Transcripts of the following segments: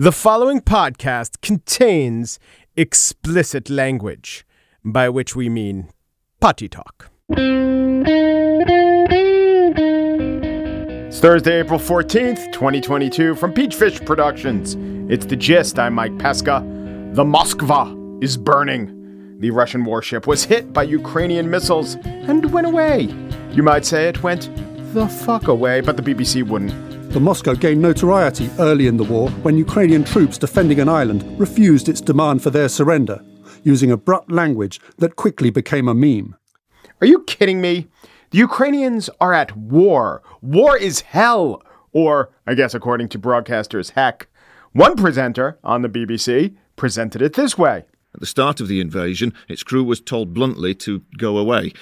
The following podcast contains explicit language, by which we mean potty talk. It's Thursday, April 14th, 2022, from Peachfish Productions. It's the gist. I'm Mike Pesca. The Moskva is burning. The Russian warship was hit by Ukrainian missiles and went away. You might say it went the fuck away, but the BBC wouldn't. The Moskva gained notoriety early in the war when Ukrainian troops defending an island refused its demand for their surrender, using abrupt language that quickly became a meme. Are you kidding me? The Ukrainians are at war. War is hell. Or, I guess, according to broadcasters, heck. One presenter on the BBC presented it this way. At the start of the invasion, its crew was told bluntly to go away.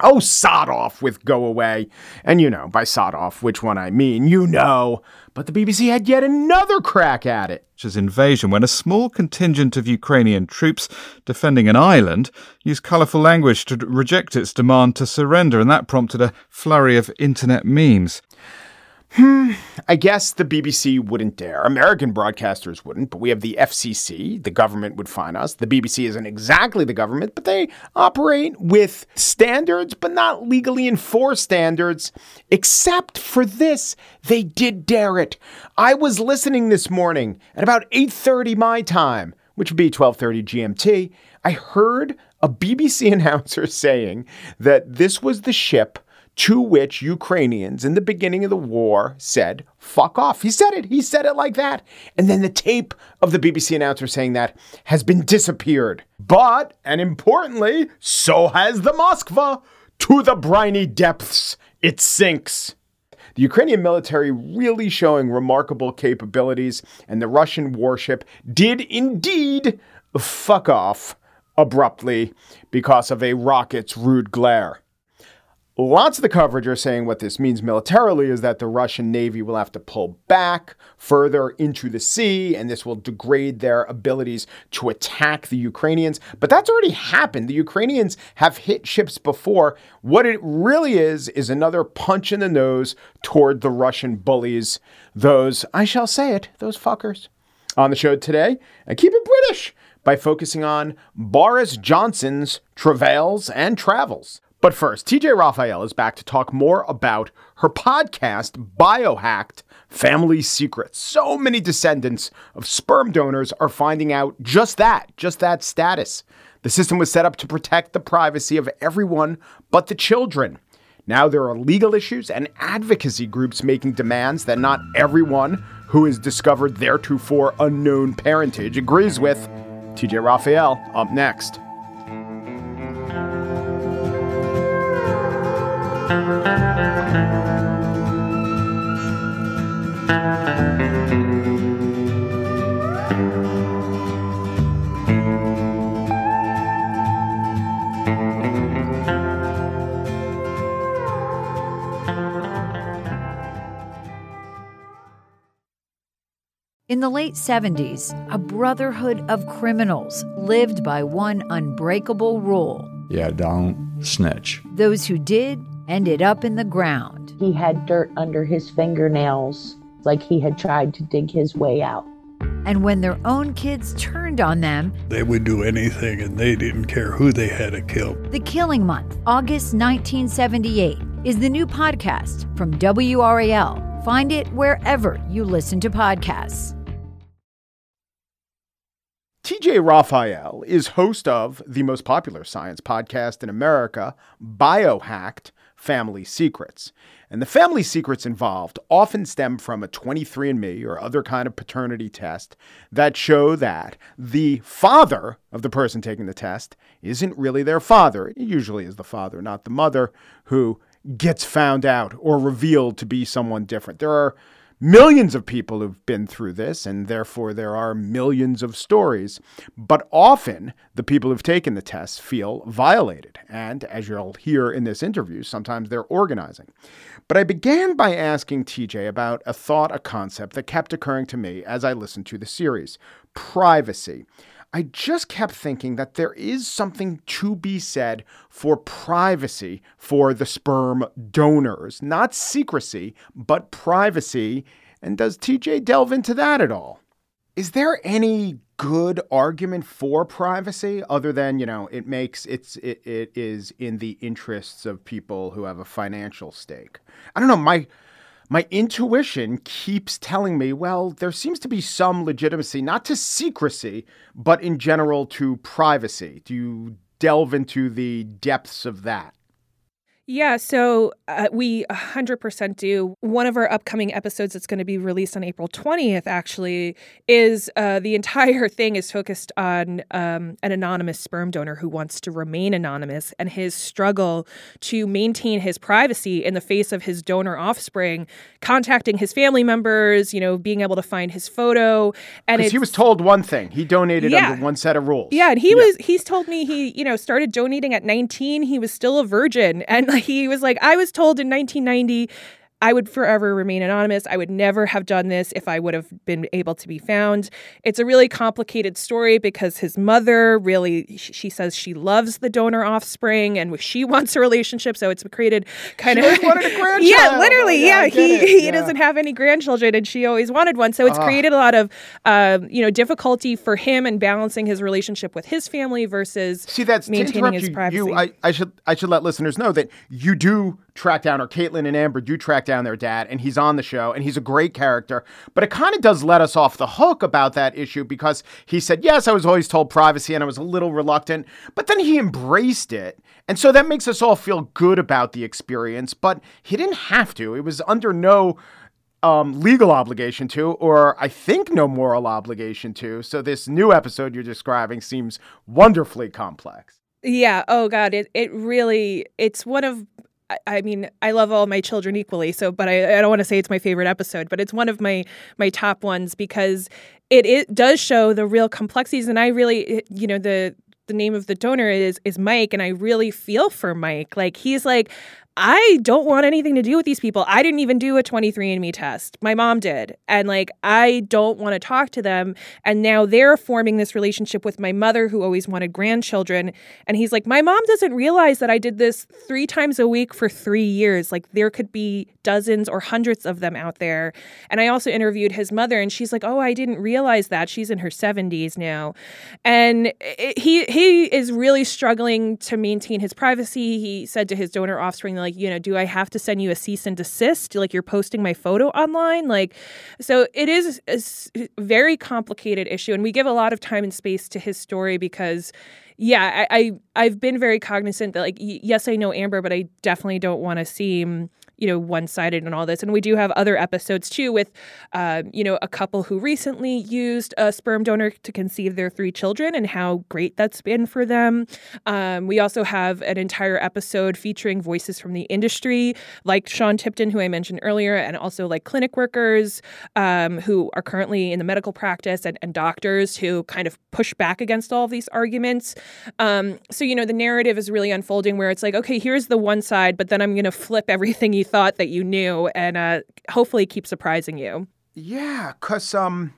Oh, sod off with go away. And you know, by sod off, which one I mean, you know. But the BBC had yet another crack at it. Russia's invasion when a small contingent of Ukrainian troops defending an island used colourful language to reject its demand to surrender, and that prompted a flurry of internet memes. Hmm, I guess the BBC wouldn't dare. American broadcasters wouldn't, but we have the FCC. The government would fine us. The BBC isn't exactly the government, but they operate with standards, but not legally enforced standards. Except for this, they did dare it. I was listening this morning at about 8:30 my time, which would be 12:30 GMT. I heard a BBC announcer saying that this was the ship to which Ukrainians in the beginning of the war said, fuck off. He said it. He said it like that. And then the tape of the BBC announcer saying that has been disappeared. But, and importantly, so has the Moskva. To the briny depths it sinks. The Ukrainian military really showing remarkable capabilities, and the Russian warship did indeed fuck off abruptly because of a rocket's rude glare. Lots of the coverage are saying what this means militarily is that the Russian Navy will have to pull back further into the sea, and this will degrade their abilities to attack the Ukrainians. But that's already happened. The Ukrainians have hit ships before. What it really is, is another punch in the nose toward the Russian bullies, those, I shall say it, those fuckers. On the show today, and keep it British by focusing on Boris Johnson's travails and travels. But first, TJ Raphael is back to talk more about her podcast, Biohacked Family Secrets. So many descendants of sperm donors are finding out just that, just that status. The system was set up to protect the privacy of everyone but the children. Now there are legal issues and advocacy groups making demands that not everyone who has discovered theretofore unknown parentage agrees with. TJ Raphael up next. In the late 70s, a brotherhood of criminals lived by one unbreakable rule. Yeah, don't snitch. Those who did ended up in the ground. He had dirt under his fingernails, like he had tried to dig his way out. And when their own kids turned on them, they would do anything and they didn't care who they had to kill. The Killing Month, August 1978, is the new podcast from WRAL. Find it wherever you listen to podcasts. TJ Raphael is host of the most popular science podcast in America, Biohacked Family Secrets. And the family secrets involved often stem from a 23andMe or other kind of paternity test that show that the father of the person taking the test isn't really their father. It usually is the father, not the mother, who gets found out or revealed to be someone different. There are millions of people who've been through this, and therefore there are millions of stories. But often the people who've taken the test feel violated. And as you'll hear in this interview, sometimes they're organizing. But I began by asking TJ about a thought, a concept that kept occurring to me as I listened to the series privacy. I just kept thinking that there is something to be said for privacy for the sperm donors, not secrecy, but privacy. And does TJ delve into that at all? Is there any good argument for privacy other than, you know, it makes it's it, it is in the interests of people who have a financial stake? I don't know, my my intuition keeps telling me, well, there seems to be some legitimacy, not to secrecy, but in general to privacy. Do you delve into the depths of that? Yeah, so uh, we 100% do. One of our upcoming episodes that's going to be released on April 20th, actually, is uh, the entire thing is focused on um, an anonymous sperm donor who wants to remain anonymous and his struggle to maintain his privacy in the face of his donor offspring, contacting his family members, you know, being able to find his photo. And he was told one thing he donated yeah. under one set of rules. Yeah, and he yeah. was, he's told me he, you know, started donating at 19. He was still a virgin. And he was like, I was told in 1990 I would forever remain anonymous. I would never have done this if I would have been able to be found. It's a really complicated story because his mother really, she says she loves the donor offspring and she wants a relationship. So it's created kind she of. wanted a grandchild. yeah, literally. Oh, yeah, yeah. he he yeah. doesn't have any grandchildren and she always wanted one. So it's uh. created a lot of, uh, you know, difficulty for him in balancing his relationship with his family versus See, that's maintaining his you, privacy. You, I, I should I should let listeners know that you do track down, or Caitlin and Amber do track down their dad, and he's on the show, and he's a great character. But it kind of does let us off the hook about that issue because he said, Yes, I was always told privacy, and I was a little reluctant, but then he embraced it. And so that makes us all feel good about the experience, but he didn't have to. It was under no um, legal obligation to, or I think no moral obligation to. So this new episode you're describing seems wonderfully complex. Yeah. Oh God. It it really it's one of I mean, I love all my children equally. So, but I, I don't want to say it's my favorite episode, but it's one of my my top ones because it, it does show the real complexities. And I really, eh, you know, the the name of the donor is is Mike, and I really feel for Mike. Like he's like, I don't want anything to do with these people. I didn't even do a 23andMe test. My mom did. And like, I don't want to talk to them. And now they're forming this relationship with my mother who always wanted grandchildren. And he's like, My mom doesn't realize that I did this three times a week for three years. Like, there could be dozens or hundreds of them out there. And I also interviewed his mother, and she's like, Oh, I didn't realize that. She's in her 70s now. And it, he, he is really struggling to maintain his privacy. He said to his donor offspring, like, you know, do I have to send you a cease and desist? Like you're posting my photo online? Like, so it is a very complicated issue. And we give a lot of time and space to his story because yeah, I, I have been very cognizant that like yes, I know Amber, but I definitely don't want to seem you know one sided and all this. And we do have other episodes too with, uh, you know, a couple who recently used a sperm donor to conceive their three children and how great that's been for them. Um, we also have an entire episode featuring voices from the industry, like Sean Tipton, who I mentioned earlier, and also like clinic workers um, who are currently in the medical practice and, and, doctors who kind of push back against all of these arguments. Um, so, you know, the narrative is really unfolding where it's like, okay, here's the one side, but then I'm going to flip everything you thought that you knew and uh, hopefully keep surprising you. Yeah, because, um,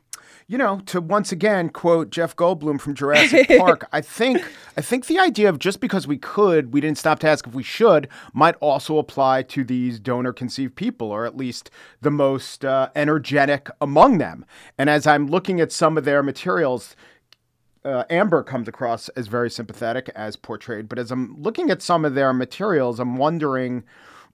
you know, to once again quote Jeff Goldblum from Jurassic Park, I think I think the idea of just because we could, we didn't stop to ask if we should, might also apply to these donor conceived people, or at least the most uh, energetic among them. And as I'm looking at some of their materials, uh, Amber comes across as very sympathetic as portrayed, but as I'm looking at some of their materials, I'm wondering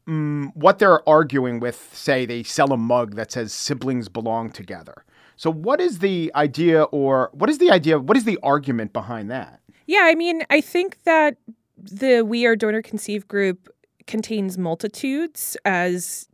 mm, what they're arguing with, say, they sell a mug that says siblings belong together. So, what is the idea, or what is the idea, what is the argument behind that? Yeah, I mean, I think that the We Are Donor Conceived group contains multitudes as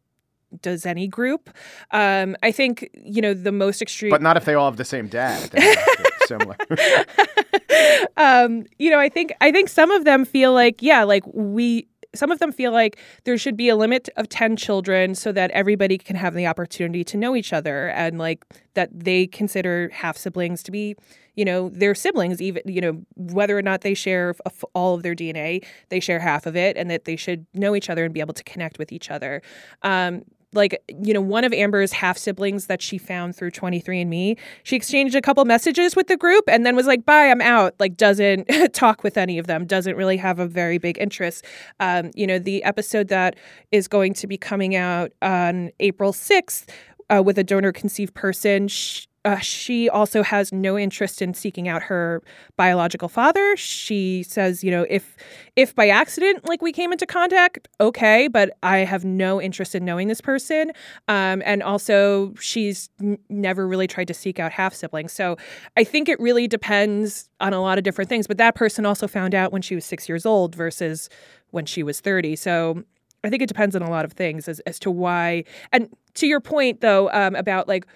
does any group. Um, I think you know the most extreme, but not if they all have the same dad. similar. um, you know, I think I think some of them feel like yeah, like we some of them feel like there should be a limit of 10 children so that everybody can have the opportunity to know each other and like that they consider half siblings to be you know their siblings even you know whether or not they share all of their dna they share half of it and that they should know each other and be able to connect with each other. Um, like you know one of amber's half siblings that she found through 23andme she exchanged a couple messages with the group and then was like bye i'm out. Like doesn't talk with any of them doesn't really have a very big interest. Um, you know the episode that is going to be coming out on april 6th uh, with a donor conceived person she, uh, she also has no interest in seeking out her biological father. She says, you know, if if by accident like we came into contact, okay, but I have no interest in knowing this person. Um, and also, she's n- never really tried to seek out half siblings. So I think it really depends on a lot of different things. But that person also found out when she was six years old versus when she was thirty. So I think it depends on a lot of things as as to why. And to your point, though, um, about like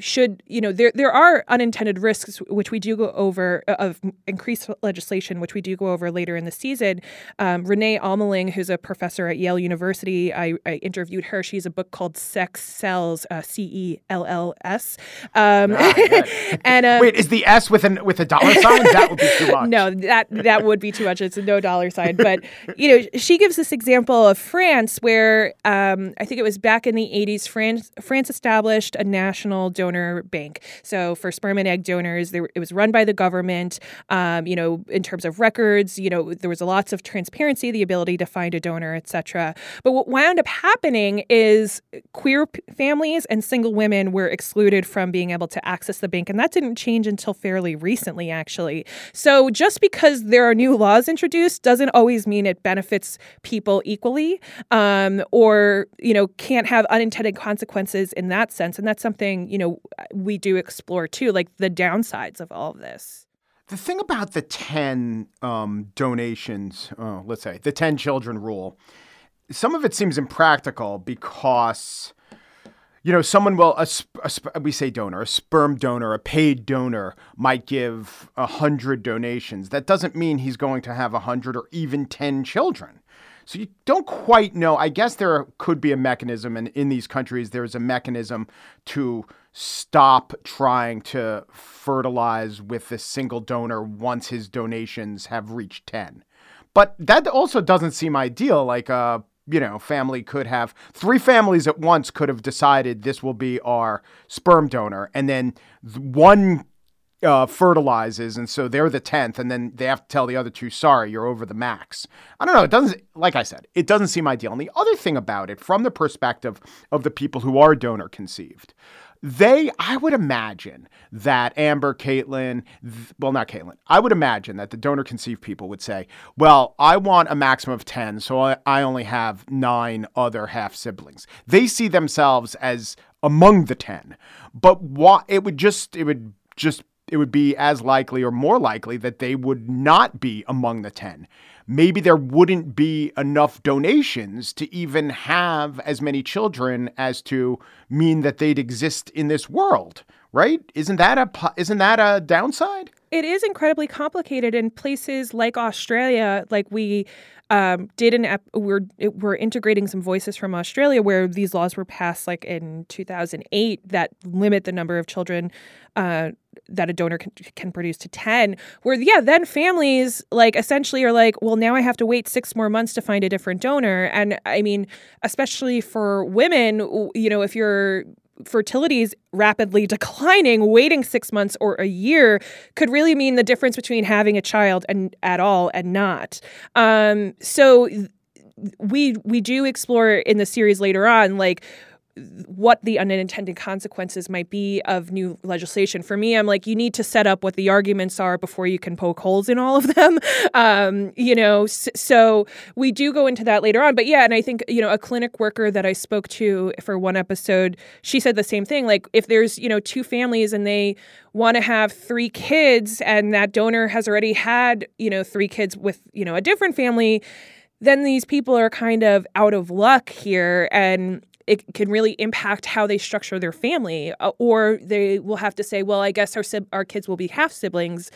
should you know there there are unintended risks which we do go over uh, of increased legislation which we do go over later in the season um, rene almeling who's a professor at yale university I, I interviewed her she's a book called sex cells uh, c-e-l-l-s um, Ah, and um, Wait, is the S with an with a dollar sign? That would be too much. no, that that would be too much. It's a no dollar sign. But you know, she gives this example of France, where um, I think it was back in the '80s. France France established a national donor bank. So for sperm and egg donors, there, it was run by the government. Um, you know, in terms of records, you know, there was lots of transparency, the ability to find a donor, etc. But what wound up happening is queer p- families and single women were excluded from being able to access the bank, and that didn't change until fairly recently, actually. So just because there are new laws introduced doesn't always mean it benefits people equally, um, or you know can't have unintended consequences in that sense. And that's something you know we do explore too, like the downsides of all of this. The thing about the 10 um, donations, uh, let's say the 10 children rule, some of it seems impractical because, you know, someone will, a, a we say donor, a sperm donor, a paid donor might give a 100 donations. That doesn't mean he's going to have a 100 or even 10 children. So you don't quite know. I guess there could be a mechanism, and in these countries, there's a mechanism to stop trying to fertilize with a single donor once his donations have reached 10. But that also doesn't seem ideal. Like a you know, family could have three families at once could have decided this will be our sperm donor, and then one uh, fertilizes, and so they're the tenth, and then they have to tell the other two, "Sorry, you're over the max." I don't know. It doesn't, like I said, it doesn't seem ideal. And the other thing about it, from the perspective of the people who are donor conceived, they, I would imagine that Amber, Caitlin, th- well, not Caitlin, I would imagine that the donor conceived people would say, well, I want a maximum of 10, so I, I only have nine other half siblings. They see themselves as among the 10, but it would just, it would just, it would be as likely or more likely that they would not be among the 10 maybe there wouldn't be enough donations to even have as many children as to mean that they'd exist in this world, right? Isn't that a isn't that a downside? It is incredibly complicated in places like Australia, like we um, did an ep- we're we're integrating some voices from Australia where these laws were passed like in 2008 that limit the number of children uh, that a donor can, can produce to 10 where yeah then families like essentially are like well now i have to wait six more months to find a different donor. And i mean especially for women you know if your fertility is rapidly declining waiting six months or a year could really mean the difference between having a child and at all and not. Um, so we we do explore in the series later on like what the unintended consequences might be of new legislation. For me, I'm like, you need to set up what the arguments are before you can poke holes in all of them. Um, you know, so, we do go into that later on. But yeah, and I think, you know, a clinic worker that I spoke to for one episode, she said the same thing. Like, if there's, you know, two families and they want to have three kids and that donor has already had, you know, three kids with, you know, a different family, then these people are kind of out of luck here. And it can really impact how they structure their family, uh, or they will have to say, "Well, I guess our our kids will be half siblings."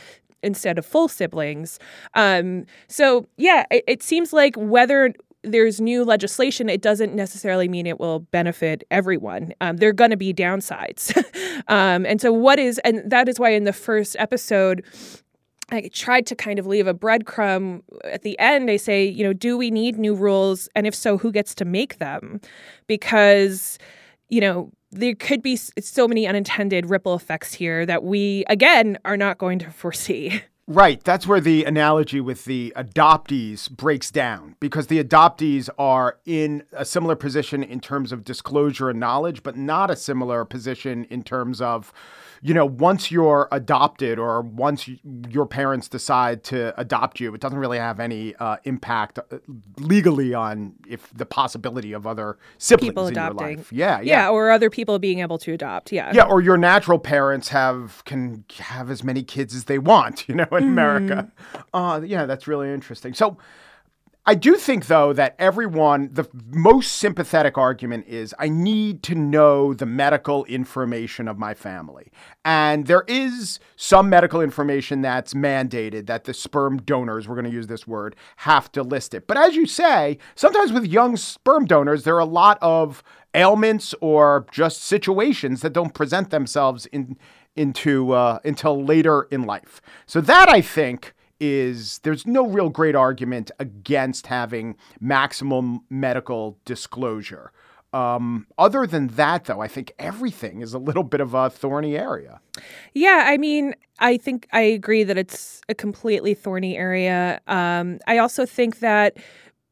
Instead of full siblings. Um, so, yeah, it, it seems like whether there's new legislation, it doesn't necessarily mean it will benefit everyone. Um, there are going to be downsides. um, and so, what is, and that is why in the first episode, I tried to kind of leave a breadcrumb at the end. I say, you know, do we need new rules? And if so, who gets to make them? Because, you know, there could be so many unintended ripple effects here that we, again, are not going to foresee. Right. That's where the analogy with the adoptees breaks down because the adoptees are in a similar position in terms of disclosure and knowledge, but not a similar position in terms of you know, once you're adopted or once your parents decide to adopt you, it doesn't really have any uh, impact uh, legally on if the possibility of other siblings people in your life. Yeah, yeah, yeah, or other people being able to adopt. Yeah, yeah, or your natural parents have can have as many kids as they want. You know, in mm. America. Uh, yeah, that's really interesting. So. I do think, though, that everyone, the most sympathetic argument is I need to know the medical information of my family. And there is some medical information that's mandated that the sperm donors, we're going to use this word, have to list it. But as you say, sometimes with young sperm donors, there are a lot of ailments or just situations that don't present themselves in, into uh, until later in life. So that I think is there's no real great argument against having maximum medical disclosure. Um, other than that, though, I think everything is a little bit of a thorny area. Yeah, I mean, I think I agree that it's a completely thorny area. Um, I also think that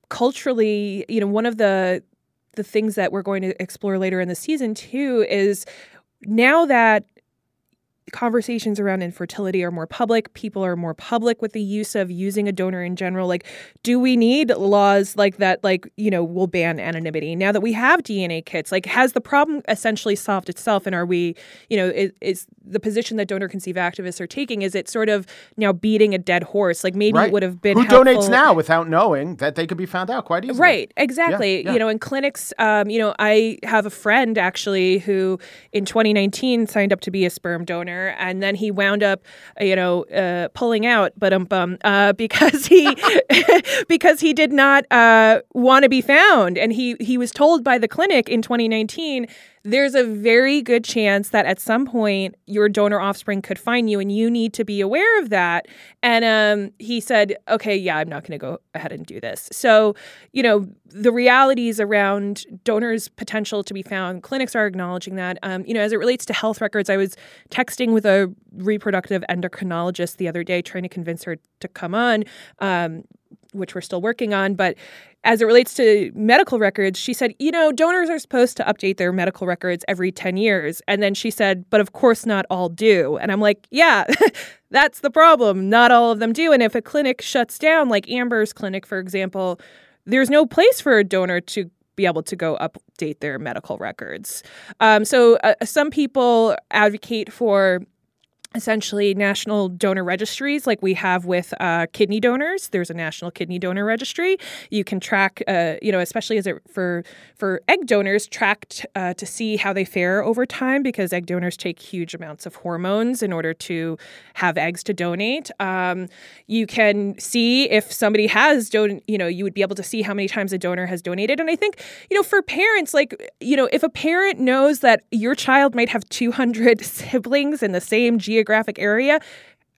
culturally, you know, one of the the things that we're going to explore later in the season too is now that conversations around infertility are more public. People are more public with the use of using a donor in general. Like, do we need laws like that, like, you know, will ban anonymity now that we have DNA kits? Like, has the problem essentially solved itself? And are we, you know, is, is the position that donor conceive activists are taking, is it sort of now beating a dead horse? Like, maybe right. it would have been. Who helpful. donates now without knowing that they could be found out quite easily? Right, exactly. Yeah, yeah. You know, in clinics, um, you know, I have a friend actually who in 2019 signed up to be a sperm donor and then he wound up, uh, you know, uh, pulling out, but um, bum, uh, because he because he did not uh, want to be found, and he he was told by the clinic in 2019 there's a very good chance that at some point your donor offspring could find you and you need to be aware of that. And um, he said, okay, yeah, I'm not going to go ahead and do this. So, you know, the realities around donors' potential to be found, clinics are acknowledging that. Um, you know, as it relates to health records, I was texting with a reproductive endocrinologist the other day trying to convince her to come on. Um, which we're still working on. But as it relates to medical records, she said, you know, donors are supposed to update their medical records every 10 years. And then she said, but of course not all do. And I'm like, yeah, that's the problem. Not all of them do. And if a clinic shuts down, like Amber's clinic, for example, there's no place for a donor to be able to go update their medical records. Um, so uh, some people advocate for essentially national donor registries like we have with uh, kidney donors. There's a national kidney donor registry. You can track uh, you know especially as it for for egg donors tracked uh, to see how they fare over time because egg donors take huge amounts of hormones in order to have eggs to donate. Um, you can see if somebody has don you know you would be able to see how many times a donor has donated. And i think you know for parents like you know if a parent knows that your child might have 200 siblings in the same geographic geographic area,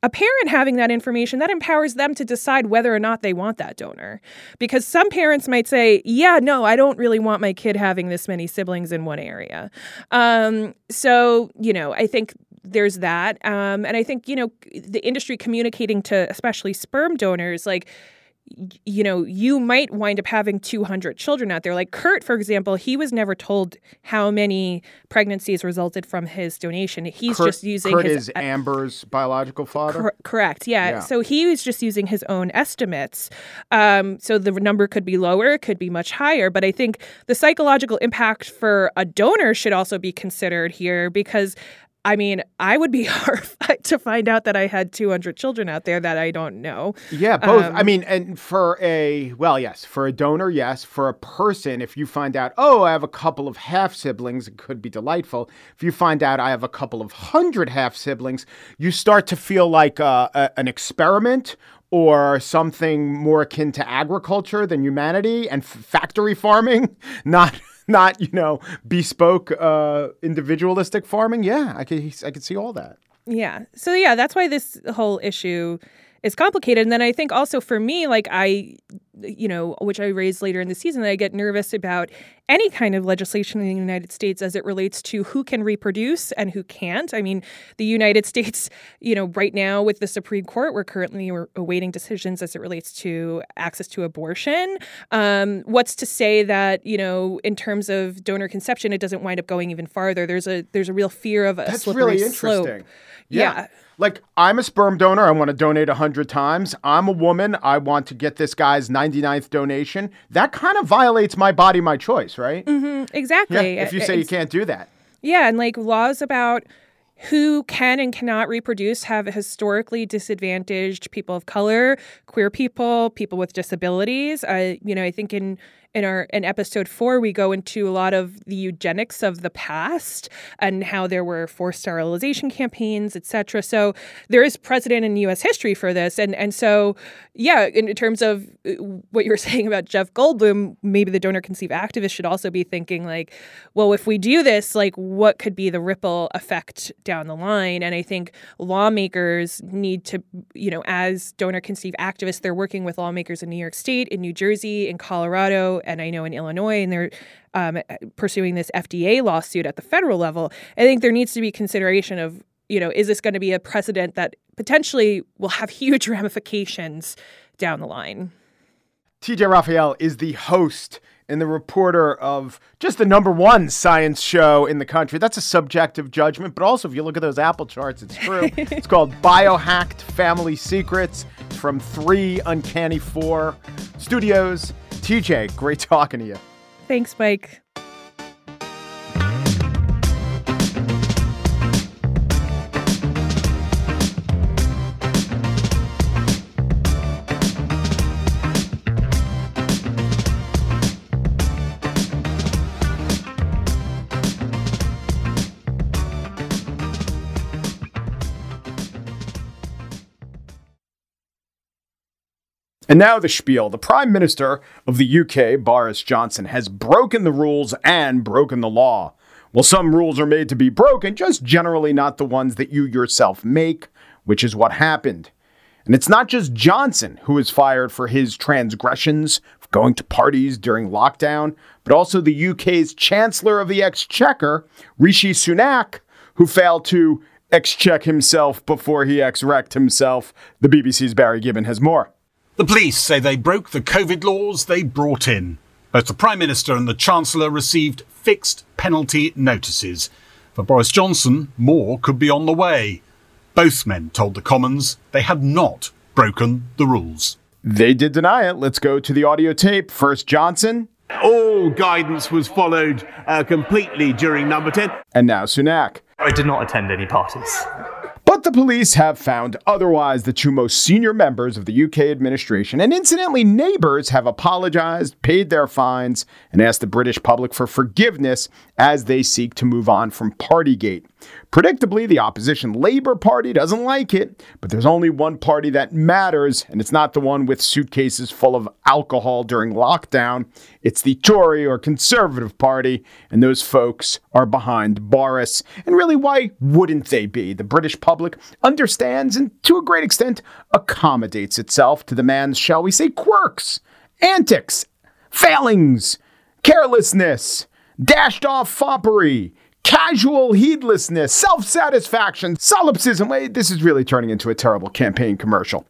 a parent having that information that empowers them to decide whether or not they want that donor. Because some parents might say yeah no i don't really want my kid having this many siblings in one area. Um, so you know i think there's that. Um, and i think you know the industry communicating to especially sperm donors like you know, you might wind up having 200 children out there. Like Kurt, for example, he was never told how many pregnancies resulted from his donation. He's Kurt, just using Kurt his is Amber's biological father. Cor- correct. Yeah. yeah. So he was just using his own estimates. Um, so the number could be lower, it could be much higher. But I think the psychological impact for a donor should also be considered here because I mean, I would be horrified to find out that I had 200 children out there that I don't know. Yeah, both. Um, I mean, and for a, well, yes, for a donor, yes. For a person, if you find out, oh, I have a couple of half siblings, it could be delightful. If you find out I have a couple of hundred half siblings, you start to feel like uh, a, an experiment or something more akin to agriculture than humanity and f- factory farming, not not you know bespoke uh, individualistic farming. Yeah, I could I could see all that. Yeah. So yeah, that's why this whole issue is complicated. And then I think also for me, like I, you know, which I raised later in the season, that I get nervous about any kind of legislation in the United States as it relates to who can reproduce and who can't. I mean, the United States, you know, right now with the Supreme Court, we're currently awaiting decisions as it relates to access to abortion. Um, what's to say that you know, in terms of donor conception, it doesn't wind up going even farther? There's a there's a real fear of a That's slippery really slope. interesting. Yeah. yeah. Like, I'm a sperm donor. I want to donate 100 times. I'm a woman. I want to get this guy's 99th donation. That kind of violates my body, my choice, right? Mm-hmm, exactly. Yeah, if you say you can't do that. Yeah, and like laws about who can and cannot reproduce have historically disadvantaged people of color, queer people, people with disabilities. I, you know, I think in in our in episode four we go into a lot of the eugenics of the past and how there were forced sterilization campaigns etc so there is precedent in us history for this. And and so yeah in terms of uh, what you were saying about jeff goldblum maybe the donor conceive activists should also be thinking like well if we do this like what could be the ripple effect down the line? And i think lawmakers need to you know as donor conceive activists they're working with lawmakers in new york state in new jersey in colorado and I know in Illinois, and they're um, pursuing this FDA lawsuit at the federal level. I think there needs to be consideration of, you know, is this going to be a precedent that potentially will have huge ramifications down the line? TJ Raphael is the host and the reporter of just the number one science show in the country. That's a subjective judgment, but also if you look at those Apple charts, it's true. it's called Biohacked Family Secrets from three Uncanny Four studios. TJ, great talking to you. Thanks, Mike. And now the spiel. The Prime Minister of the UK, Boris Johnson, has broken the rules and broken the law. Well, some rules are made to be broken, just generally not the ones that you yourself make, which is what happened. And it's not just Johnson who is fired for his transgressions, of going to parties during lockdown, but also the UK's Chancellor of the Exchequer, Rishi Sunak, who failed to excheck himself before he ex-wrecked himself. The BBC's Barry Gibbon has more. The police say they broke the COVID laws they brought in. Both the Prime Minister and the Chancellor received fixed penalty notices. For Boris Johnson, more could be on the way. Both men told the Commons they had not broken the rules. They did deny it. Let's go to the audio tape. First, Johnson. All guidance was followed uh, completely during number 10. And now Sunak. I did not attend any parties. The police have found otherwise the two most senior members of the UK administration, and incidentally, neighbours have apologised, paid their fines, and asked the British public for forgiveness as they seek to move on from Partygate. Predictably, the opposition Labour Party doesn't like it, but there's only one party that matters, and it's not the one with suitcases full of alcohol during lockdown. It's the Tory or Conservative Party, and those folks are behind Boris. And really, why wouldn't they be? The British public understands and, to a great extent, accommodates itself to the man's, shall we say, quirks, antics, failings, carelessness, dashed off foppery casual heedlessness, self satisfaction, solipsism. Wait, this is really turning into a terrible campaign commercial.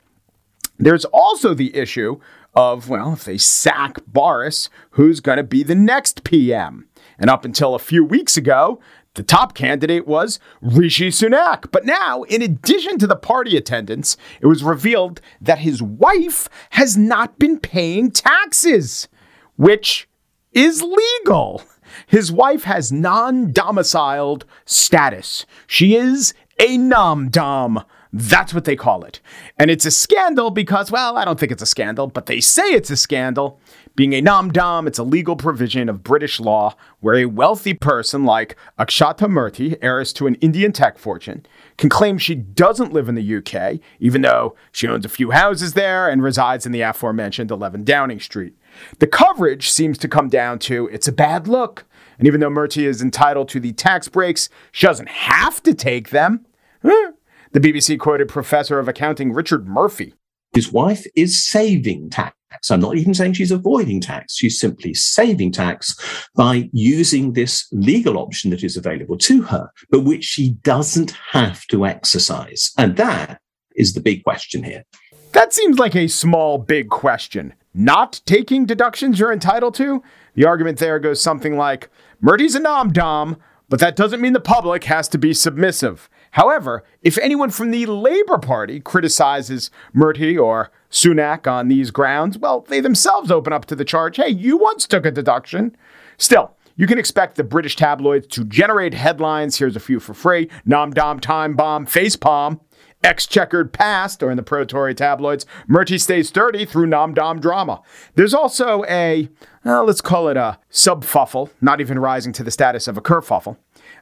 There's also the issue of, well, if they sack Boris, who's going to be the next PM? And up until a few weeks ago, the top candidate was Rishi Sunak. But now, in addition to the party attendance, it was revealed that his wife has not been paying taxes, which is legal. His wife has non domiciled status. She is a nom dom. That's what they call it. And it's a scandal because, well, I don't think it's a scandal, but they say it's a scandal. Being a nom dom, it's a legal provision of British law where a wealthy person like Akshata Murthy, heiress to an Indian tech fortune, can claim she doesn't live in the UK, even though she owns a few houses there and resides in the aforementioned 11 Downing Street. The coverage seems to come down to it's a bad look. And even though Murthy is entitled to the tax breaks, she doesn't have to take them. The BBC quoted Professor of Accounting Richard Murphy. His wife is saving tax. I'm not even saying she's avoiding tax. She's simply saving tax by using this legal option that is available to her, but which she doesn't have to exercise. And that is the big question here. That seems like a small, big question. Not taking deductions you're entitled to? The argument there goes something like Murty's a nom dom, but that doesn't mean the public has to be submissive. However, if anyone from the Labour Party criticizes Murty or Sunak on these grounds, well, they themselves open up to the charge hey, you once took a deduction. Still, you can expect the British tabloids to generate headlines. Here's a few for free Nom Dom Time Bomb Face Palm. Exchequered past, or in the pro Tory tabloids, Murty stays sturdy through nom dom drama. There's also a, uh, let's call it a subfuffle, not even rising to the status of a kerfuffle,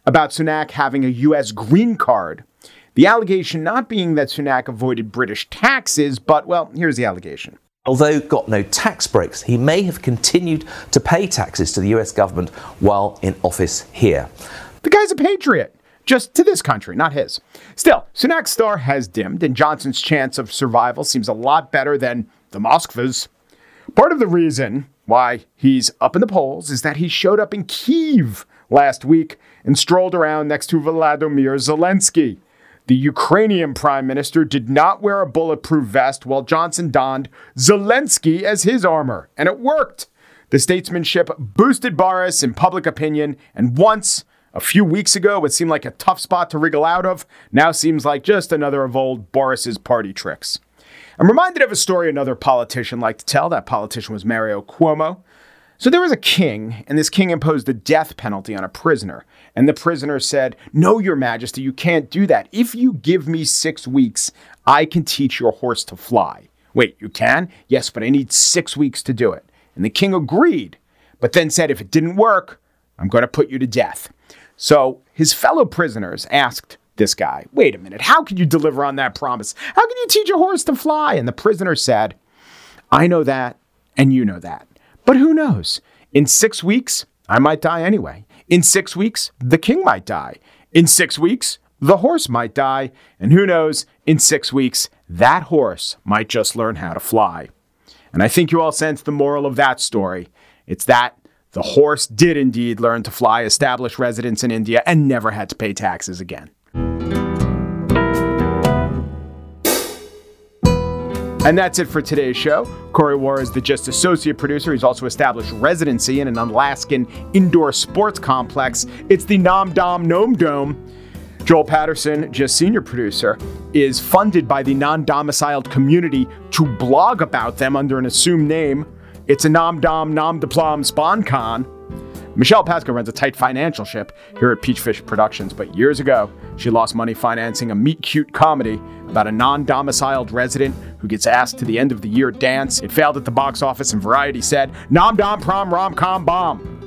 about Sunak having a U.S. green card. The allegation not being that Sunak avoided British taxes, but well, here's the allegation. Although got no tax breaks, he may have continued to pay taxes to the US government while in office here. The guy's a patriot just to this country, not his. Still, Sunak's star has dimmed, and Johnson's chance of survival seems a lot better than the Moskvas. Part of the reason why he's up in the polls is that he showed up in Kiev last week and strolled around next to Vladimir Zelensky. The Ukrainian prime minister did not wear a bulletproof vest while Johnson donned Zelensky as his armor, and it worked. The statesmanship boosted Boris in public opinion, and once a few weeks ago, it seemed like a tough spot to wriggle out of. Now seems like just another of old Boris's party tricks. I'm reminded of a story another politician liked to tell. That politician was Mario Cuomo. So there was a king, and this king imposed a death penalty on a prisoner. And the prisoner said, No, Your Majesty, you can't do that. If you give me six weeks, I can teach your horse to fly. Wait, you can? Yes, but I need six weeks to do it. And the king agreed, but then said, If it didn't work, I'm going to put you to death. So his fellow prisoners asked this guy, Wait a minute, how can you deliver on that promise? How can you teach a horse to fly? And the prisoner said, I know that, and you know that. But who knows? In six weeks, I might die anyway. In six weeks, the king might die. In six weeks, the horse might die. And who knows, in six weeks, that horse might just learn how to fly. And I think you all sense the moral of that story. It's that the horse did indeed learn to fly, establish residence in India, and never had to pay taxes again. And that's it for today's show. Corey Wara is the Gist associate producer. He's also established residency in an Alaskan indoor sports complex. It's the Nom Dom Gnome Dome. Joel Patterson, Gist senior producer, is funded by the non domiciled community to blog about them under an assumed name. It's a nom dom nom diplom con. Michelle Pasco runs a tight financial ship here at Peachfish Productions, but years ago, she lost money financing a meet cute comedy about a non domiciled resident who gets asked to the end of the year dance. It failed at the box office, and Variety said, Nom Dom Prom Rom Com Bomb.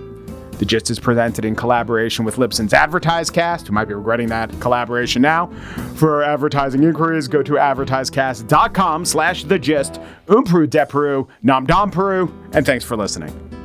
The Gist is presented in collaboration with Libsyn's AdvertiseCast, who might be regretting that collaboration now. For advertising inquiries, go to advertisecast.com slash the gist. Umpru Depru, Nom Dom Peru, and thanks for listening.